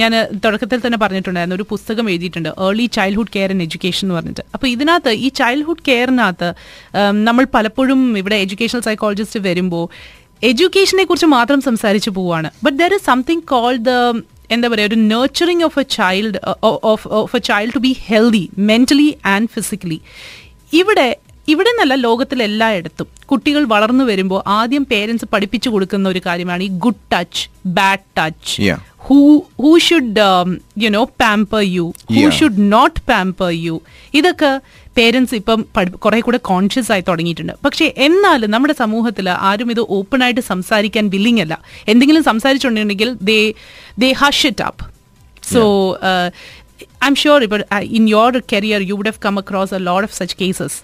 ഞാൻ തുടക്കത്തിൽ തന്നെ പറഞ്ഞിട്ടുണ്ടായിരുന്നു ഒരു പുസ്തകം എഴുതിയിട്ടുണ്ട് early childhood care and education എന്ന് പറഞ്ഞിട്ട്. അപ്പോൾ ഇതിനകത്ത് ഈ ചൈൽഡ്ഹുഡ് കെയറിനകത്ത് നമ്മൾ പലപ്പോഴും ഇവിടെ എഡ്യൂക്കേഷണൽ സൈക്കോളജിസ്റ്റ് വരുമ്പോൾ എഡ്യൂക്കേഷനെ കുറിച്ച് മാത്രം സംസാരിച്ചു പോവാണ്. But there is something called the എന്താ പറയുക ഒരു nurturing of a child of of a child to be healthy mentally and physically ഇവിടെ ഇവിടെ നിന്നല്ല ലോകത്തിലെല്ലായിടത്തും കുട്ടികൾ വളർന്നു വരുമ്പോൾ ആദ്യം പേരൻസ് പഠിപ്പിച്ചു കൊടുക്കുന്ന ഒരു കാര്യമാണ് ഈ good touch bad touch. Who who should you know pamper you who. Should not pamper you ഇതൊക്കെ പേരൻസ് ഇപ്പം കുറെ കൂടെ കോൺഷ്യസ് ആയി തുടങ്ങിയിട്ടുണ്ട്. പക്ഷേ എന്നാലും നമ്മുടെ സമൂഹത്തിൽ ആരും ഇത് ഓപ്പൺ ആയിട്ട് സംസാരിക്കാൻ വില്ലിങ് അല്ല. എന്തെങ്കിലും സംസാരിച്ചിട്ടുണ്ടെങ്കിൽ they they hush it up so I'm sure ഇപ്പോൾ in your career you would have come across a load of such cases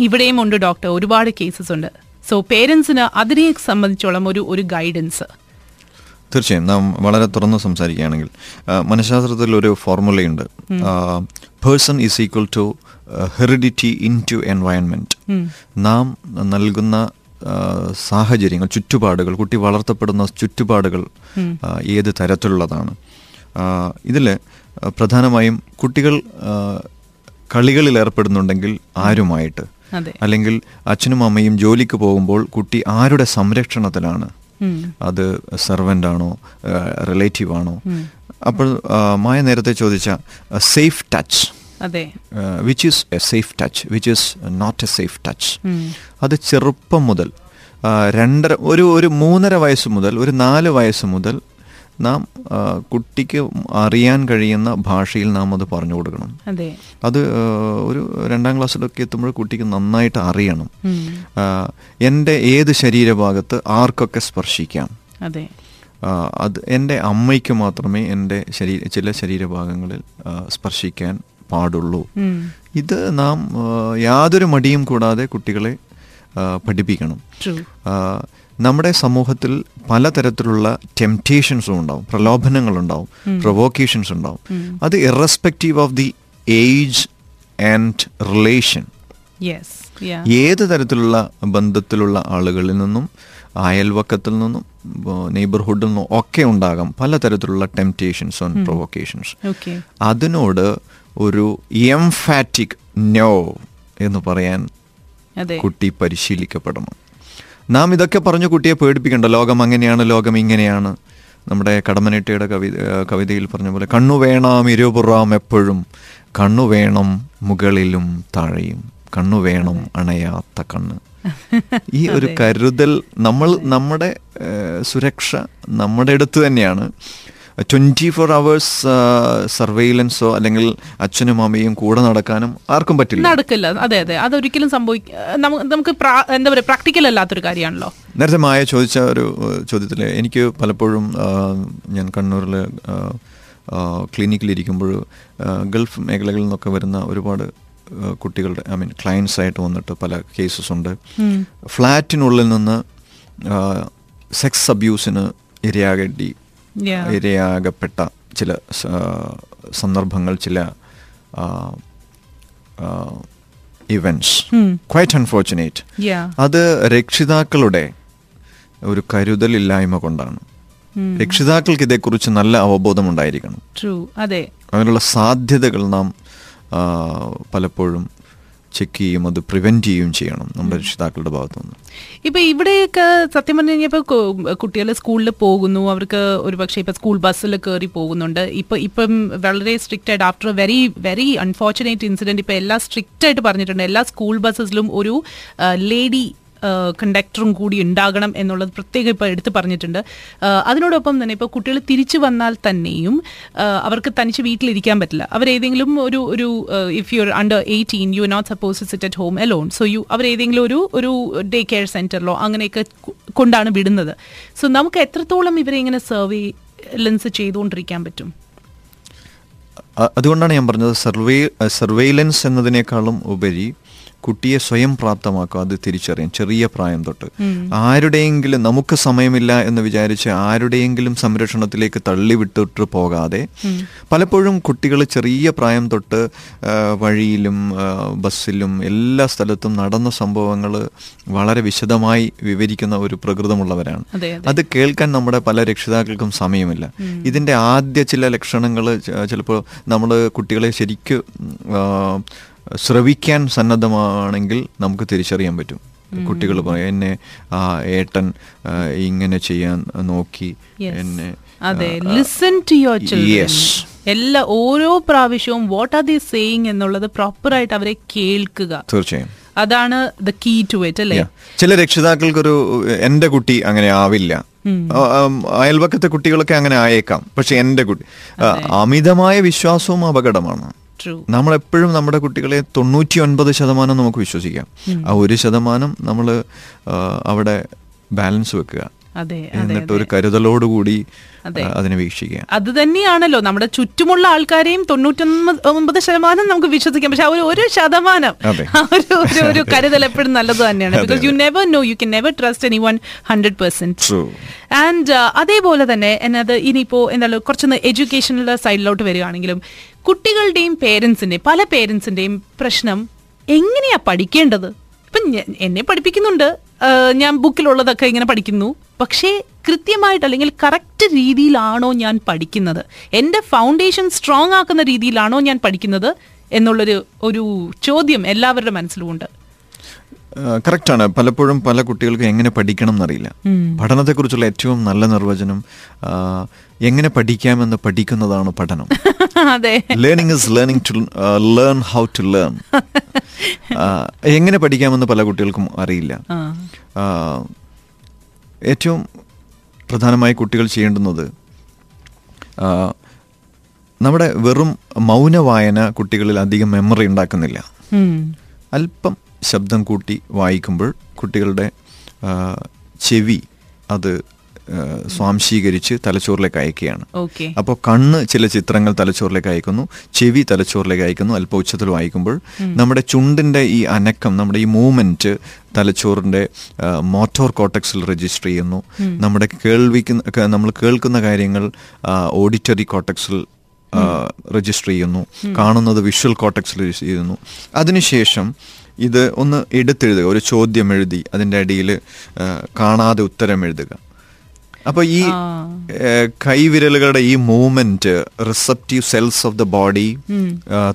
ഇവിടെയും ഉണ്ട് ഡോക്ടർ. ഒരുപാട് കേസസ് ഉണ്ട്. സോ പേരൻസിന് അതിനെ സംബന്ധിച്ചോളം ഒരു ഒരു ഗൈഡൻസ് തീർച്ചയായും. നാം വളരെ തുറന്ന് സംസാരിക്കുകയാണെങ്കിൽ മനഃശാസ്ത്രത്തിൽ ഒരു ഫോർമുലയുണ്ട് person is equal to heredity into environment നാം നൽകുന്ന സാഹചര്യങ്ങൾ ചുറ്റുപാടുകൾ കുട്ടി വളർത്തപ്പെടുന്ന ചുറ്റുപാടുകൾ ഏത് തരത്തിലുള്ളതാണ്. ഇതിൽ പ്രധാനമായും കുട്ടികൾ കളികളിൽ ഏർപ്പെടുന്നുണ്ടെങ്കിൽ ആരുമായിട്ട്? അല്ലെങ്കിൽ അച്ഛനും അമ്മയും ജോലിക്ക് പോകുമ്പോൾ കുട്ടി ആരുടെ സംരക്ഷണത്തിലാണ്? അത് സെർവന്റ് ആണോ റിലേറ്റീവ് ആണോ? അപ്പോൾ മായ നേരത്തെ ചോദിച്ച safe touch which is a safe touch which is not a safe touch. അത് ചെറുപ്പം മുതൽ രണ്ടര ഒരു ഒരു മൂന്നര വയസ്സ് മുതൽ ഒരു നാല് വയസ്സ് മുതൽ നാം കുട്ടിക്ക് അറിയാൻ കഴിയുന്ന ഭാഷയിൽ നാം അത് പറഞ്ഞു കൊടുക്കണം. അതെ. ഒരു രണ്ടാം ക്ലാസ്സിലൊക്കെ എത്തുമ്പോൾ കുട്ടിക്ക് നന്നായിട്ട് അറിയണം. എന്റെ ഏത് ശരീരഭാഗത്ത് ആർക്കൊക്കെ സ്പർശിക്കാം? അതെ. എന്റെ അമ്മയ്ക്ക് മാത്രമേ എന്റെ ശരീര ചില ശരീരഭാഗങ്ങളിൽ സ്പർശിക്കാൻ പാടുള്ളൂ. ഇത് നാം യാതൊരു മടിയും കൂടാതെ കുട്ടികളെ പഠിപ്പിക്കണം. നമ്മുടെ സമൂഹത്തിൽ പലതരത്തിലുള്ള ടെംപ്റ്റേഷൻസും ഉണ്ടാവും പ്രലോഭനങ്ങളുണ്ടാവും പ്രൊവോക്കേഷൻസ് ഉണ്ടാവും. അത് irrespective of the age and relation ഏത് തരത്തിലുള്ള ബന്ധത്തിലുള്ള ആളുകളിൽ നിന്നും അയൽവക്കത്തിൽ നിന്നും നെയ്ബർഹുഡിൽ നിന്നും ഒക്കെ ഉണ്ടാകാം പലതരത്തിലുള്ള ടെംപ്റ്റേഷൻസ് ആൻഡ് പ്രൊവോക്കേഷൻസ് അതിനോട് ഒരു എംഫാറ്റിക് നോ എന്ന് പറയാൻ കുട്ടി പരിശീലിക്കപ്പെടണം. നാം ഇതൊക്കെ പറഞ്ഞു കുട്ടിയെ പേടിപ്പിക്കണ്ട. ലോകം അങ്ങനെയാണ് ലോകം ഇങ്ങനെയാണ്. നമ്മുടെ കടമനിട്ടയുടെ കവി കവിതയിൽ പറഞ്ഞ പോലെ കണ്ണു വേണം ഇരുപുറാം എപ്പോഴും. കണ്ണു വേണം മുകളിലും താഴെയും. കണ്ണു വേണം അണയാത്ത കണ്ണ്. ഈ <laughs> ഒരു കരുതൽ നമ്മൾ നമ്മുടെ സുരക്ഷ നമ്മുടെ അടുത്ത് തന്നെയാണ്. ട്വന്റി ഫോർ അവേഴ്സ് സർവെയിലൻസോ അല്ലെങ്കിൽ അച്ഛനും അമ്മയും കൂടെ നടക്കാനും ആർക്കും പറ്റില്ല. നടക്കില്ല. അതെ അതെ. അതൊരിക്കലും സംഭവിക്കും നമുക്ക് എന്താ പറയുക പ്രാക്ടിക്കൽ അല്ലാത്തൊരു കാര്യമാണല്ലോ. നേരത്തെ മായ ചോദിച്ച ഒരു ചോദ്യത്തിൽ എനിക്ക് പലപ്പോഴും ഞാൻ കണ്ണൂരിൽ ക്ലിനിക്കിലിരിക്കുമ്പോൾ ഗൾഫ് മേഖലകളിൽ നിന്നൊക്കെ വരുന്ന ഒരുപാട് കുട്ടികളുടെ ഐ മീൻ ക്ലയൻസ് ആയിട്ട് വന്നിട്ട് പല കേസസ് ഉണ്ട് ഫ്ലാറ്റിനുള്ളിൽ നിന്ന് സെക്സ് അബ്യൂസിന് ഇരയാകേണ്ടി. ഇരയാകപ്പെട്ട ചില സന്ദർഭങ്ങൾ ചില ഇവന്റ്സ് ക്വൈറ്റ് അൺഫോർച്ചുനേറ്റ് Yeah. അത് രക്ഷിതാക്കളുടെ ഒരു കരുതലില്ലായ്മ കൊണ്ടാണ്. രക്ഷിതാക്കൾക്ക് ഇതേക്കുറിച്ച് നല്ല അവബോധം ഉണ്ടായിരിക്കണം അതിനുള്ള സാധ്യതകൾ നാം പലപ്പോഴും ചെക്ക് ചെയ്യും അത് പ്രിവെന്റ് ചെയ്യുകയും ചെയ്യണം നമ്മുടെ രക്ഷിതാക്കളുടെ ഭാഗത്തു നിന്ന് ഇപ്പൊ ഇവിടെയൊക്കെ സത്യം പറഞ്ഞു കഴിഞ്ഞാൽ കുട്ടികൾ സ്കൂളിൽ പോകുന്നു. അവർക്ക് ഒരുപക്ഷെ ഇപ്പൊ സ്കൂൾ ബസ്സിൽ കയറി പോകുന്നുണ്ട്. ഇപ്പൊ ഇപ്പം വളരെ സ്ട്രിക്റ്റ് ആയിട്ട് after very very unfortunate incident ഇപ്പൊ എല്ലാ സ്ട്രിക്റ്റ് ആയിട്ട് പറഞ്ഞിട്ടുണ്ട്. എല്ലാ സ്കൂൾ ബസ്സസിലും ഒരു ലേഡി കണ്ടക്ടറും കൂടി ഉണ്ടാകണം എന്നുള്ളത് പ്രത്യേകം ഇപ്പോൾ എടുത്തു പറഞ്ഞിട്ടുണ്ട്. അതിനോടൊപ്പം തന്നെ ഇപ്പോൾ കുട്ടികൾ തിരിച്ചു വന്നാൽ തന്നെയും അവർക്ക് തനിച്ച് വീട്ടിലിരിക്കാൻ പറ്റില്ല. അവരേതെങ്കിലും ഒരു ഒരു if you under eighteen you not suppose to sit at home alone so you അവരേതെങ്കിലും ഒരു ഒരു ഡേ കെയർ സെന്ററിലോ അങ്ങനെയൊക്കെ കൊണ്ടാണ് വിടുന്നത്. സോ നമുക്ക് എത്രത്തോളം ഇവരെ ഇങ്ങനെ സർവേ ലെൻസ് ചെയ്തുകൊണ്ടിരിക്കാൻ പറ്റും? അതുകൊണ്ടാണ് ഞാൻ പറഞ്ഞത്. സർവേ സർവൈലൻസ് എന്നതിനേക്കാളും ഉപരി കുട്ടിയെ സ്വയം പ്രാപ്തമാക്കുക അത് തിരിച്ചറിയാം ചെറിയ പ്രായം തൊട്ട്. ആരുടെയെങ്കിലും നമുക്ക് സമയമില്ല എന്ന് വിചാരിച്ച് ആരുടെയെങ്കിലും സംരക്ഷണത്തിലേക്ക് തള്ളിവിട്ടിട്ട് പോകാതെ പലപ്പോഴും കുട്ടികൾ ചെറിയ പ്രായം തൊട്ട് വഴിയിലും ബസ്സിലും എല്ലാ സ്ഥലത്തും നടന്ന സംഭവങ്ങൾ വളരെ വിശദമായി വിവരിക്കുന്ന ഒരു പ്രകൃതമുള്ളവരാണ്. അതെ കേൾക്കാൻ നമ്മുടെ പല രക്ഷിതാക്കൾക്കും സമയമില്ല. ഇതിന്റെ ആദ്യ ചില ലക്ഷണങ്ങൾ ചിലപ്പോൾ നമ്മൾ കുട്ടികളെ ശരിക്ക് ശ്രവിക്കാൻ സന്നദ്ധമാണെങ്കിൽ നമുക്ക് തിരിച്ചറിയാൻ പറ്റും. കുട്ടികൾ പറയും എന്നെ ആ ഏട്ടൻ ഇങ്ങനെ ചെയ്യാൻ നോക്കി എന്നെ അതെ ലിസൺ ടു യുവർ ചിൽഡ്രൻ എല്ലാ ഓരോ പ്രാവശ്യവും വാട്ട് ആർ ദി സേയിങ് എന്നുള്ളത് പ്രോപ്പറായിട്ട് അവരെ കേൾക്കുക. തീർച്ചയായും. അതാണ് ദ കീ ടു ഇറ്റ് അല്ലേ. ചില രക്ഷിതാക്കൾക്കൊരു എന്റെ കുട്ടി അങ്ങനെ ആവില്ല. അയൽവക്കത്തെ കുട്ടികളൊക്കെ അങ്ങനെ ആയേക്കാം. പക്ഷെ എന്റെ കുട്ടി അമിതമായ വിശ്വാസവും അപകടമാണ്. എപ്പോഴും നമ്മുടെ കുട്ടികളെ തൊണ്ണൂറ്റി ഒൻപത് ശതമാനം നമുക്ക് വിശ്വസിക്കാം. ആ ഒരു ശതമാനം നമ്മൾ അവിടെ ബാലൻസ് വെക്കുക. എന്നിട്ട് ഒരു കരുതലോടുകൂടി അതെ. അതിനെ വീക്ഷിക്കുക. അത് തന്നെയാണല്ലോ. നമ്മുടെ ചുറ്റുമുള്ള ആൾക്കാരെയും തൊണ്ണൂറ്റൊമ്പത് ശതമാനം നമുക്ക് വിശ്വസിക്കാം. പക്ഷെ ഒരു ഒരു ശതമാനം ഒരു ഒരു <laughs> കരുതൽ എപ്പോഴും നല്ലത് തന്നെയാണ്. Because you never know you can never trust anyone hundred percent. And അതേപോലെ തന്നെ എന്നത് ഇനിയിപ്പോ എന്താ കുറച്ചൊന്ന് എഡ്യൂക്കേഷനുള്ള സൈഡിലോട്ട് വരികയാണെങ്കിലും കുട്ടികളുടെയും പേരൻസിന്റെയും പല പേരൻസിന്റെയും പ്രശ്നം എങ്ങനെയാ പഠിക്കേണ്ടത്? ഇപ്പം എന്നെ പഠിപ്പിക്കുന്നുണ്ട്. ഞാൻ ബുക്കിലുള്ളതൊക്കെ ഇങ്ങനെ പഠിക്കുന്നു. പക്ഷേ കൃത്യമായിട്ട് അല്ലെങ്കിൽ കറക്റ്റ് രീതിയിലാണോ ഞാൻ പഠിക്കുന്നത്? എന്റെ ഫൗണ്ടേഷൻ സ്ട്രോങ് ആക്കുന്ന രീതിയിലാണോ ഞാൻ പഠിക്കുന്നത്? എന്നുള്ളൊരു ഒരു ചോദ്യം എല്ലാവരുടെ മനസ്സിലുമുണ്ട്. കറക്റ്റാണ് പലപ്പോഴും പല കുട്ടികൾക്കും എങ്ങനെ പഠിക്കണം എന്നറിയില്ല. പഠനത്തെക്കുറിച്ചുള്ള ഏറ്റവും നല്ല നിർവചനം എങ്ങനെ പഠിക്കാമെന്ന് പഠിക്കുന്നതാണ് പഠനം. Learning is learning to learn how to learn എങ്ങനെ പഠിക്കാമെന്ന് പല കുട്ടികൾക്കും അറിയില്ല. ഏറ്റവും പ്രധാനമായി കുട്ടികൾ ചെയ്യേണ്ടുന്നത് നമ്മുടെ വെറും മൗന വായന കുട്ടികളിൽ അധികം മെമ്മറി ഉണ്ടാക്കുന്നില്ല. അല്പം ശബ്ദം കൂട്ടി വായിക്കുമ്പോൾ കുട്ടികളുടെ ചെവി അത് സ്വാംശീകരിച്ച് തലച്ചോറിലേക്ക് അയക്കുകയാണ്. അപ്പോൾ കണ്ണ് ചില ചിത്രങ്ങൾ തലച്ചോറിലേക്ക് അയക്കുന്നു ചെവി തലച്ചോറിലേക്ക് അയക്കുന്നു അല്പ ഉച്ചത്തിൽ വായിക്കുമ്പോൾ നമ്മുടെ ചുണ്ടിന്റെ ഈ അനക്കം നമ്മുടെ ഈ മൂവ്മെന്റ് തലച്ചോറിന്റെ മോട്ടോർ കോട്ടക്സിൽ രജിസ്റ്റർ ചെയ്യുന്നു. നമ്മുടെ കേൾവിക്കുന്ന നമ്മൾ കേൾക്കുന്ന കാര്യങ്ങൾ ഓഡിറ്ററി കോട്ടക്സിൽ രജിസ്റ്റർ ചെയ്യുന്നു. കാണുന്നത് വിഷ്വൽ കോട്ടക്സിൽ രജിസ്റ്റർ ചെയ്യുന്നു. അതിനുശേഷം ഇത് ഒന്ന് എടുത്തെഴുതുക ഒരു ചോദ്യം എഴുതി അതിന്റെ അടിയിൽ കാണാതെ ഉത്തരം എഴുതുക. അപ്പോൾ ഈ കൈവിരലുകളുടെ ഈ movement receptive cells of the body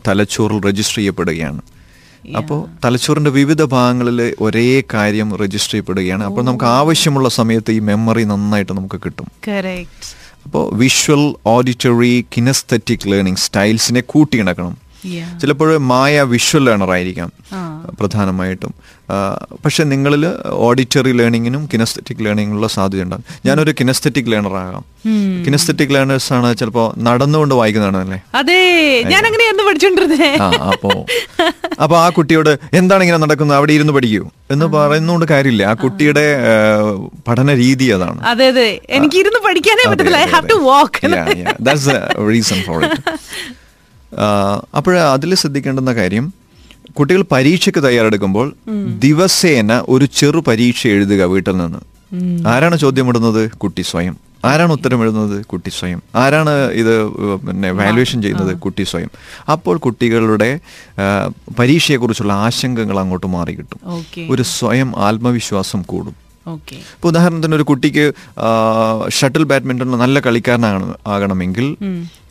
തലച്ചോറിൽ രജിസ്റ്റർ ചെയ്യപ്പെടുകയാണ്. അപ്പോൾ തലച്ചോറിന്റെ വിവിധ ഭാഗങ്ങളിൽ ഒരേ കാര്യം രജിസ്റ്റർ ചെയ്യപ്പെടുകയാണ്. അപ്പോൾ നമുക്ക് ആവശ്യമുള്ള സമയത്ത് ഈ മെമ്മറി നന്നായിട്ട് നമുക്ക് കിട്ടും. അപ്പോൾ വിഷ്വൽ ഓഡിറ്ററി കിനസ്തറ്റിക് ലേണിംഗ് സ്റ്റൈൽസിനെ കൂട്ടിയിണക്കണം ചിലപ്പോൾ മായ വിഷ്വൽ ലേണർ ആയിരിക്കാം. പ്രധാനമായിട്ടും. പക്ഷെ നിങ്ങളിൽ ഓഡിറ്ററി ലേണിങ്ങിനും കിനസ്തറ്റിക് ലേണിങ്ങിനുള്ള സാധ്യത ഉണ്ടാകും ഞാനൊരു കിനസ്തറ്റിക് ലേണർ ആകാം. കിനസ്തറ്റിക് ലേണേഴ്സ് ആണ് ചിലപ്പോൾ നടന്നുകൊണ്ട് വായിക്കുന്നതാണ് അല്ലേ അതെ ഞാൻ അങ്ങനെയായിരുന്നു പഠിച്ചോണ്ടിരുന്നേ അപ്പോ അപ്പൊ ആ കുട്ടിയോട് എന്താണ് ഇങ്ങനെ നടക്കുന്നത് അവിടെ ഇരുന്ന് പഠിക്കൂ. എന്ന് പറയുന്നോണ്ട് കാര്യമില്ല. ആ കുട്ടിയുടെ പഠന രീതി അതാണ്. അതെ അതെ. എനിക്ക് ഇരുന്ന് പഠിക്കാനേ പറ്റത്തില്ല. I have to walk reason for it അപ്പോൾ അതിൽ ശ്രദ്ധിക്കേണ്ടുന്ന കാര്യം കുട്ടികൾ പരീക്ഷയ്ക്ക് തയ്യാറെടുക്കുമ്പോൾ ദിവസേന ഒരു ചെറു പരീക്ഷ എഴുതുക വീട്ടിൽ നിന്ന്. ആരാണ് ചോദ്യം ഇടുന്നത് കുട്ടി സ്വയം. ആരാണ് ഉത്തരം എഴുതുന്നത് കുട്ടി സ്വയം. ആരാണ് ഇത് പിന്നെ വാലുവേഷൻ ചെയ്യുന്നത്? കുട്ടി സ്വയം. അപ്പോൾ കുട്ടികളുടെ പരീക്ഷയെക്കുറിച്ചുള്ള ആശങ്കകൾ അങ്ങോട്ട് മാറി കിട്ടും ഒരു സ്വയം ആത്മവിശ്വാസം കൂടും. ഇപ്പൊ ഇപ്പോൾ ഉദാഹരണത്തിന് ഒരു കുട്ടിക്ക് ഷട്ടിൽ ബാഡ്മിന്റണിൽ നല്ല കളിക്കാരനാണ് ആകണമെങ്കിൽ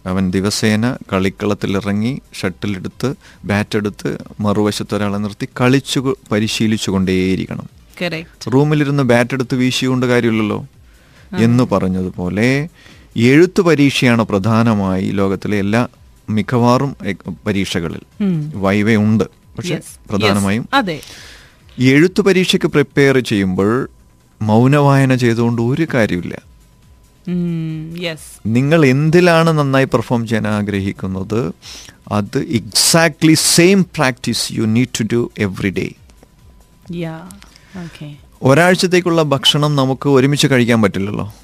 അവൻ ദിവസേന കളിക്കളത്തിലിറങ്ങി ഷട്ടിലെടുത്ത് ബാറ്റ് എടുത്ത് മറുവശത്ത് ഒരാളെ നിർത്തി കളിച്ചു പരിശീലിച്ചു കൊണ്ടേയിരിക്കണം. റൂമിലിരുന്ന് ബാറ്റ് എടുത്ത് വീശിക്കൊണ്ട് കാര്യമില്ലല്ലോ എന്ന് പറഞ്ഞതുപോലെ എഴുത്ത് പരീക്ഷയാണ് പ്രധാനമായി ലോകത്തിലെ എല്ലാ മിക്കവാറും പരീക്ഷകളിൽ. വൈവ ഉണ്ട്. പക്ഷെ പ്രധാനമായും എഴുത്തു പരീക്ഷയ്ക്ക് പ്രിപ്പയർ ചെയ്യുമ്പോൾ മൗനവായന ചെയ്തുകൊണ്ട് ഒരു കാര്യമില്ല നിങ്ങൾ എന്തിലാണ് നന്നായി പെർഫോം ചെയ്യാൻ ആഗ്രഹിക്കുന്നത്? അത് exactly same practice you need to do every day ഒരാഴ്ചത്തേക്കുള്ള ഭക്ഷണം നമുക്ക് ഒരുമിച്ച് കഴിക്കാൻ പറ്റില്ലല്ലോ.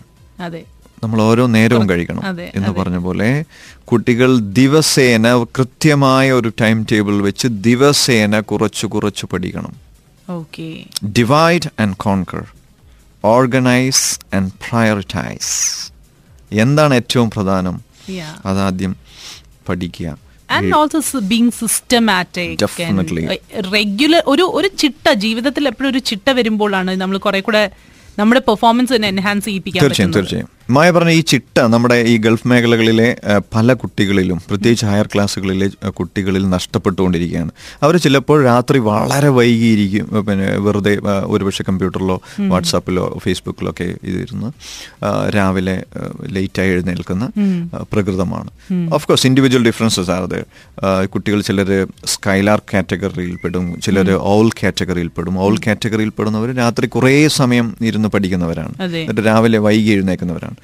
നമ്മൾ ഓരോ നേരവും കഴിക്കണം എന്ന് പറഞ്ഞ പോലെ കുട്ടികൾ ദിവസേന കൃത്യമായ ഒരു ടൈം ടേബിൾ വെച്ച് ദിവസേന കുറച്ച് കുറച്ച് പഠിക്കണം. Divide and conquer organise and prioritise. എന്താണ് ഏറ്റവും പ്രധാനം? അതാദ്യം പഠിക്കുക. And also being systematic Definitely. Regular ഒരു ഒരു ചിട്ട ജീവിതത്തിൽ എപ്പോഴും ഒരു ചിട്ട വരുമ്പോഴാണ് നമ്മൾ കുറെ കൂടെ നമ്മുടെ പെർഫോമൻസ് എൻഹാൻസ് ചെയ്യിപ്പിക്കാൻ തീർച്ചയായും. തീർച്ചയായും. മായ പറഞ്ഞ ഈ ചിട്ട നമ്മുടെ ഈ ഗൾഫ് മേഖലകളിലെ പല കുട്ടികളിലും പ്രത്യേകിച്ച് ഹയർ ക്ലാസ്സുകളിലെ കുട്ടികളിൽ നഷ്ടപ്പെട്ടുകൊണ്ടിരിക്കുകയാണ്. അവർ ചിലപ്പോൾ രാത്രി വളരെ വൈകിയിരിക്കും പിന്നെ വെറുതെ ഒരുപക്ഷെ കമ്പ്യൂട്ടറിലോ വാട്സാപ്പിലോ ഫേസ്ബുക്കിലോ ഒക്കെ ഇതിരുന്ന് രാവിലെ ലേറ്റായി എഴുന്നേൽക്കുന്ന പ്രകൃതമാണ്. Of course individual differences are അത് കുട്ടികൾ ചിലർ സ്കൈലാർ കാറ്റഗറിയിൽ പെടും ചിലർ ഓൾ കാറ്റഗറിയിൽ പെടും ഓൾ കാറ്റഗറിയിൽ പെടുന്നവർ രാത്രി കുറേ സമയം ഇരുന്ന് പഠിക്കുന്നവരാണ്. എന്നിട്ട് രാവിലെ വൈകി എഴുന്നേക്കുന്നവരാണ്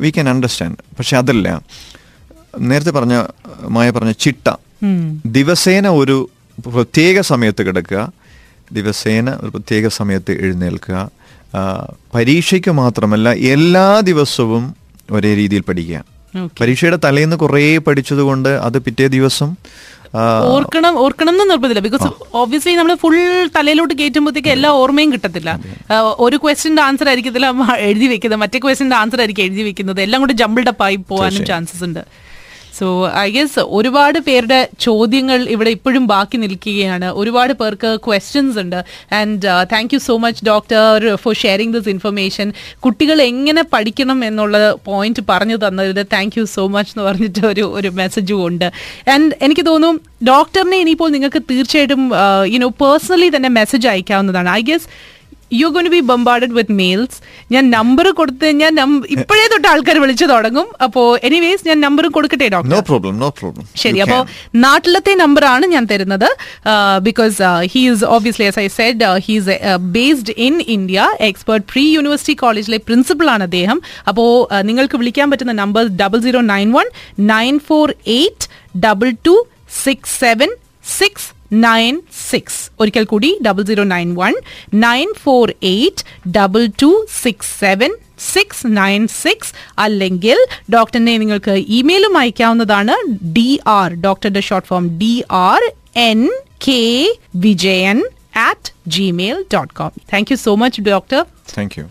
വി ക്യാൻ അണ്ടർസ്റ്റാൻഡ് പക്ഷെ അതല്ല. നേരത്തെ പറഞ്ഞ മായ പറഞ്ഞ ചിട്ട. ദിവസേന ഒരു പ്രത്യേക സമയത്ത് കിടക്കുക. ദിവസേന ഒരു പ്രത്യേക സമയത്ത് എഴുന്നേൽക്കുക. പരീക്ഷയ്ക്ക് മാത്രമല്ല എല്ലാ ദിവസവും ഒരേ രീതിയിൽ പഠിക്കുക. പരീക്ഷയുടെ തലേന്ന് കുറേ പഠിച്ചതുകൊണ്ട് അത് പിറ്റേ ദിവസം ഓർക്കണം ഓർക്കണം എന്ന് നിർബന്ധമില്ല. ബിക്കോസ് ഓബിയസ്ലി നമ്മൾ ഫുൾ തലയിലോട്ട് കയറ്റുമ്പോഴത്തേക്ക് എല്ലാ ഓർമ്മയും കിട്ടത്തില്ല. ഒരു ക്വസ്റ്റിന്റെ ആൻസർ ആയിരിക്കത്തില്ല. എഴുതി വെക്കുന്നത് മറ്റേ ക്വസ്റ്റിന്റെ ആൻസർ ആയിരിക്കും എഴുതി വെക്കുന്നത്. എല്ലാം കൂടി ജമ്പിൾഡപ്പ് ആയി പോകാനും ചാൻസസ് ഉണ്ട്. സോ ഐ ഗെസ് ഒരുപാട് പേരുടെ ചോദ്യങ്ങൾ ഇവിടെ ഇപ്പോഴും ബാക്കി നിൽക്കുകയാണ്. ഒരുപാട് പേർക്ക് ക്വസ്റ്റ്യൻസ് ഉണ്ട്. And thank you so much doctor for sharing this information കുട്ടികൾ എങ്ങനെ പഠിക്കണം എന്നുള്ള പോയിന്റ് പറഞ്ഞു തന്നതിന് താങ്ക് യു സോ മച്ച് എന്ന് പറഞ്ഞിട്ട് ഒരു ഒരു മെസ്സേജും ഉണ്ട്. ആൻഡ് എനിക്ക് തോന്നും ഡോക്ടറിനെ ഇനിയിപ്പോൾ നിങ്ങൾക്ക് തീർച്ചയായിട്ടും യുനോ പേഴ്സണലി തന്നെ മെസ്സേജ് അയക്കാവുന്നതാണ്. I guess you gonna be bombarded with mails ഞാൻ നമ്പർ കൊടുത്ത് ഞാൻ ഇപ്പോഴേ തൊട്ട് ആൾക്കാർ വിളിച്ചു തുടങ്ങും. അപ്പോ എനിവേസ് ഞാൻ നമ്പർ കൊടുക്കട്ടെ doctor no problem no problem ശരി അപ്പോ നാട്ടിലത്തെ നമ്പറാണ് ഞാൻ തരുന്നത്. Because he is obviously as I said he's based in India expert pre university കോളേജിലെ പ്രിൻസിപ്പൾ ആണ് അദ്ദേഹം. അപ്പോ നിങ്ങൾക്ക് വിളിക്കാൻ പറ്റുന്ന number double zero nine one nine four eight double two six seven six nine six ഒരിക്കൽ കൂടി double zero nine one nine four eight double two six seven six nine six അല്ലെങ്കിൽ ഡോക്ടറിനെ നിങ്ങൾക്ക് ഇമെയിലും അയക്കാവുന്നതാണ് ഡി ആർ ഡോക്ടറുടെ short form D R N K Vijayan at gmail.com. Thank you so much, Doctor. Thank you